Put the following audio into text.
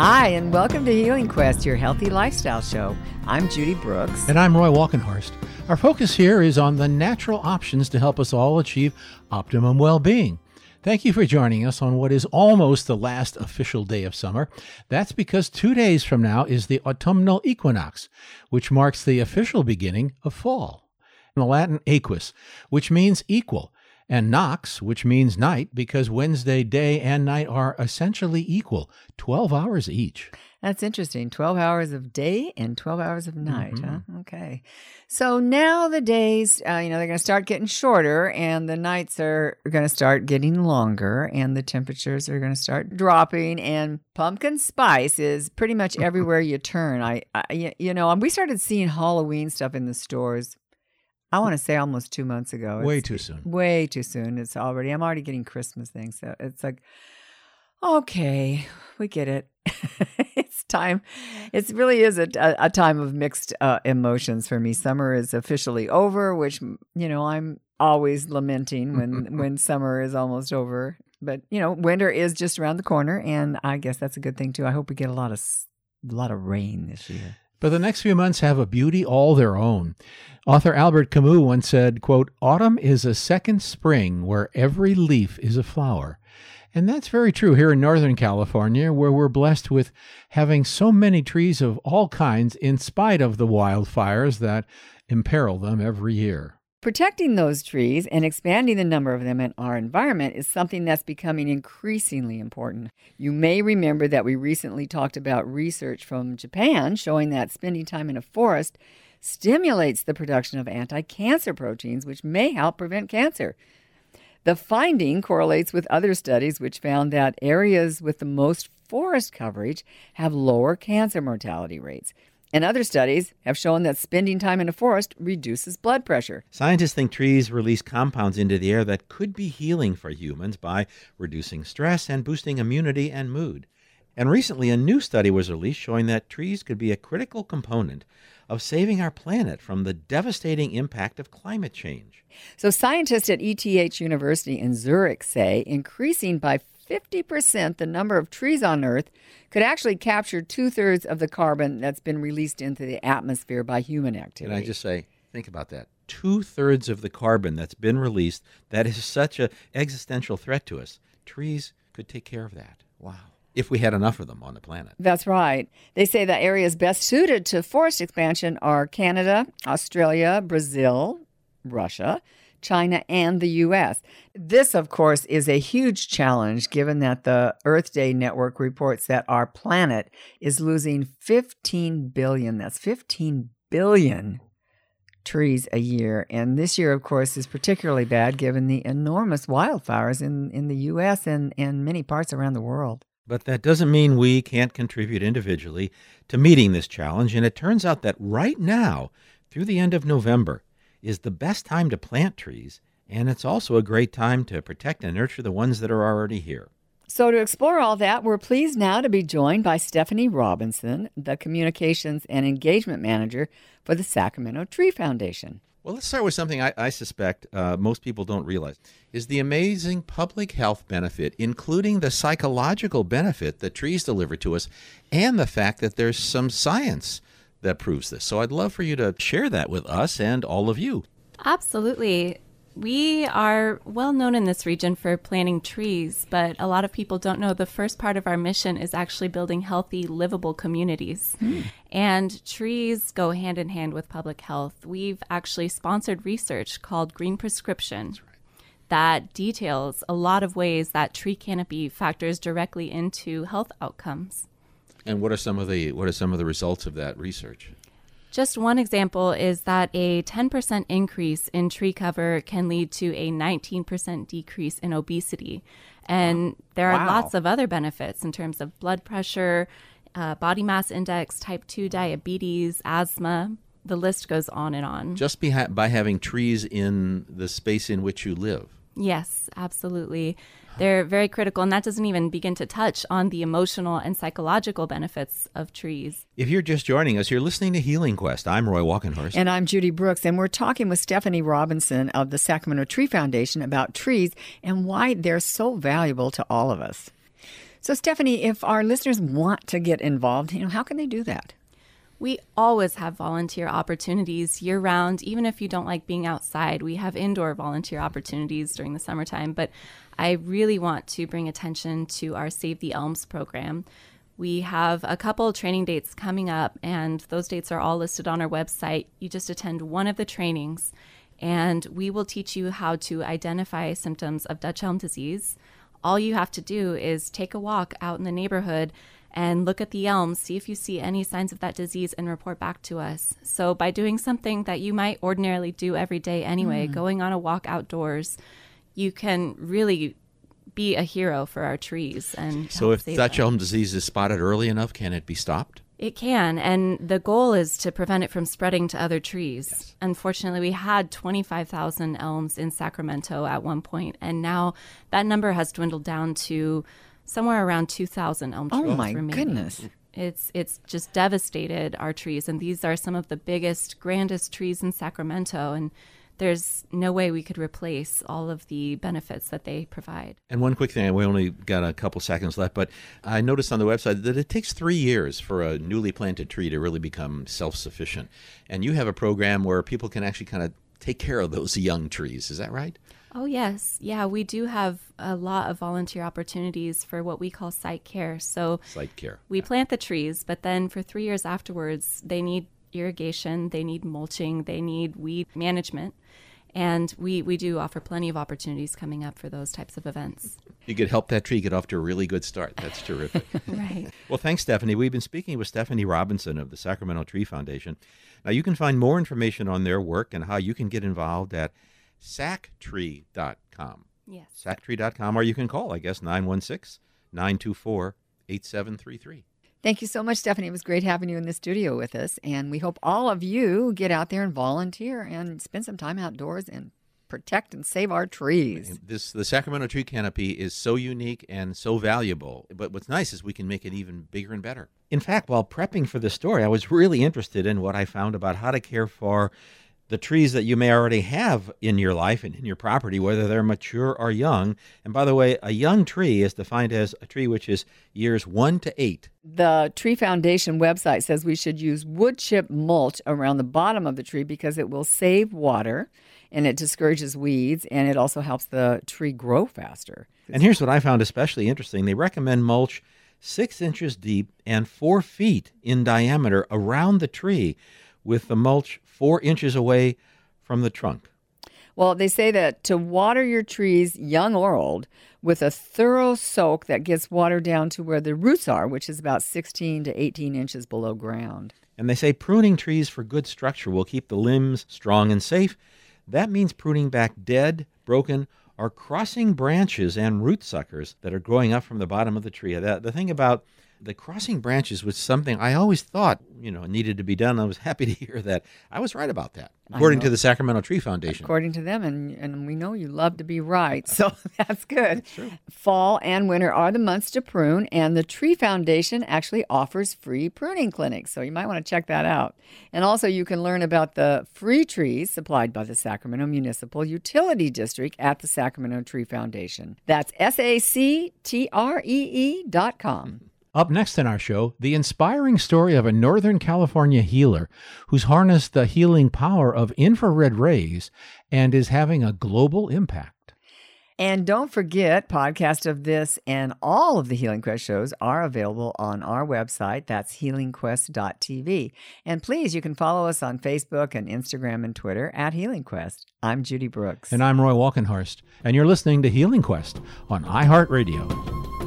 Hi, and welcome to Healing Quest, your healthy lifestyle show. I'm Judy Brooks. And I'm Roy Walkenhorst. Our focus here is on the natural options to help us all achieve optimum well being. Thank you for joining us on what is almost the last official day of summer. That's because two days from now is the autumnal equinox, which marks the official beginning of fall. In the Latin equus, which means equal, and nox, which means night, because Wednesday day and night are essentially equal, 12 hours each. That's interesting. 12 hours of day and 12 hours of night. Mm-hmm. Huh? Okay. So now the days, uh, you know, they're going to start getting shorter and the nights are going to start getting longer and the temperatures are going to start dropping. And pumpkin spice is pretty much everywhere you turn. I, I, you know, we started seeing Halloween stuff in the stores I want to say almost two months ago. Way too soon. Way too soon. It's already. I'm already getting Christmas things. So it's like, okay, we get it. it's time. It really is a, a time of mixed uh, emotions for me. Summer is officially over, which you know I'm always lamenting when when summer is almost over. But you know, winter is just around the corner, and I guess that's a good thing too. I hope we get a lot of a lot of rain this year. But the next few months have a beauty all their own. Author Albert Camus once said, quote, Autumn is a second spring where every leaf is a flower. And that's very true here in Northern California, where we're blessed with having so many trees of all kinds in spite of the wildfires that imperil them every year. Protecting those trees and expanding the number of them in our environment is something that's becoming increasingly important. You may remember that we recently talked about research from Japan showing that spending time in a forest stimulates the production of anti cancer proteins, which may help prevent cancer. The finding correlates with other studies which found that areas with the most forest coverage have lower cancer mortality rates. And other studies have shown that spending time in a forest reduces blood pressure. Scientists think trees release compounds into the air that could be healing for humans by reducing stress and boosting immunity and mood. And recently, a new study was released showing that trees could be a critical component of saving our planet from the devastating impact of climate change. So, scientists at ETH University in Zurich say increasing by 50% the number of trees on Earth could actually capture two thirds of the carbon that's been released into the atmosphere by human activity. Can I just say, think about that. Two thirds of the carbon that's been released that is such an existential threat to us. Trees could take care of that. Wow. If we had enough of them on the planet. That's right. They say the areas best suited to forest expansion are Canada, Australia, Brazil, Russia, China, and the U.S. This, of course, is a huge challenge given that the Earth Day Network reports that our planet is losing 15 billion, that's 15 billion trees a year. And this year, of course, is particularly bad given the enormous wildfires in, in the U.S. and, and many parts around the world. But that doesn't mean we can't contribute individually to meeting this challenge. And it turns out that right now, through the end of November, is the best time to plant trees, and it's also a great time to protect and nurture the ones that are already here. So, to explore all that, we're pleased now to be joined by Stephanie Robinson, the Communications and Engagement Manager for the Sacramento Tree Foundation. Well, let's start with something I, I suspect uh, most people don't realize is the amazing public health benefit, including the psychological benefit that trees deliver to us, and the fact that there's some science that proves this. So I'd love for you to share that with us and all of you. Absolutely. We are well known in this region for planting trees, but a lot of people don't know the first part of our mission is actually building healthy, livable communities. Mm. And trees go hand in hand with public health. We've actually sponsored research called Green Prescription that details a lot of ways that tree canopy factors directly into health outcomes. And what are some of the what are some of the results of that research? Just one example is that a 10% increase in tree cover can lead to a 19% decrease in obesity. And there are wow. lots of other benefits in terms of blood pressure, uh, body mass index, type 2 diabetes, asthma. The list goes on and on. Just by having trees in the space in which you live. Yes, absolutely. They're very critical, and that doesn't even begin to touch on the emotional and psychological benefits of trees. If you're just joining us, you're listening to Healing Quest. I'm Roy Walkenhorst. And I'm Judy Brooks, and we're talking with Stephanie Robinson of the Sacramento Tree Foundation about trees and why they're so valuable to all of us. So, Stephanie, if our listeners want to get involved, you know, how can they do that? We always have volunteer opportunities year round, even if you don't like being outside. We have indoor volunteer opportunities during the summertime, but I really want to bring attention to our Save the Elms program. We have a couple training dates coming up, and those dates are all listed on our website. You just attend one of the trainings, and we will teach you how to identify symptoms of Dutch elm disease. All you have to do is take a walk out in the neighborhood and look at the elms, see if you see any signs of that disease, and report back to us. So, by doing something that you might ordinarily do every day anyway, mm. going on a walk outdoors, you can really be a hero for our trees. And so, if Dutch them. elm disease is spotted early enough, can it be stopped? It can, and the goal is to prevent it from spreading to other trees. Yes. Unfortunately, we had 25,000 elms in Sacramento at one point, and now that number has dwindled down to somewhere around 2,000 elm oh trees. Oh my remaining. goodness. It's it's just devastated our trees, and these are some of the biggest, grandest trees in Sacramento, and there's no way we could replace all of the benefits that they provide. And one quick thing, we only got a couple seconds left, but I noticed on the website that it takes three years for a newly planted tree to really become self sufficient. And you have a program where people can actually kind of take care of those young trees. Is that right? Oh, yes. Yeah, we do have a lot of volunteer opportunities for what we call site care. So, site care. We yeah. plant the trees, but then for three years afterwards, they need irrigation, they need mulching, they need weed management. And we, we do offer plenty of opportunities coming up for those types of events. You could help that tree get off to a really good start. That's terrific. right. Well, thanks, Stephanie. We've been speaking with Stephanie Robinson of the Sacramento Tree Foundation. Now, you can find more information on their work and how you can get involved at sactree.com. Yes. Sactree.com, or you can call, I guess, 916 924 8733. Thank you so much, Stephanie. It was great having you in the studio with us. And we hope all of you get out there and volunteer and spend some time outdoors and protect and save our trees. This the Sacramento tree canopy is so unique and so valuable. But what's nice is we can make it even bigger and better. In fact, while prepping for the story, I was really interested in what I found about how to care for the trees that you may already have in your life and in your property, whether they're mature or young. And by the way, a young tree is defined as a tree which is years one to eight. The Tree Foundation website says we should use wood chip mulch around the bottom of the tree because it will save water and it discourages weeds and it also helps the tree grow faster. And here's what I found especially interesting they recommend mulch six inches deep and four feet in diameter around the tree with the mulch four inches away from the trunk. Well, they say that to water your trees, young or old, with a thorough soak that gets water down to where the roots are, which is about 16 to 18 inches below ground. And they say pruning trees for good structure will keep the limbs strong and safe. That means pruning back dead, broken, or crossing branches and root suckers that are growing up from the bottom of the tree. The, the thing about the crossing branches was something I always thought, you know, needed to be done. I was happy to hear that. I was right about that, according to the Sacramento Tree Foundation. According to them, and, and we know you love to be right, so that's good. That's Fall and winter are the months to prune, and the Tree Foundation actually offers free pruning clinics, so you might want to check that out. And also, you can learn about the free trees supplied by the Sacramento Municipal Utility District at the Sacramento Tree Foundation. That's S A C T R E E dot com. Mm-hmm. Up next in our show, the inspiring story of a Northern California healer who's harnessed the healing power of infrared rays and is having a global impact. And don't forget, podcasts of this and all of the Healing Quest shows are available on our website. That's healingquest.tv. And please, you can follow us on Facebook and Instagram and Twitter at Healing Quest. I'm Judy Brooks. And I'm Roy Walkenhorst. And you're listening to Healing Quest on iHeartRadio.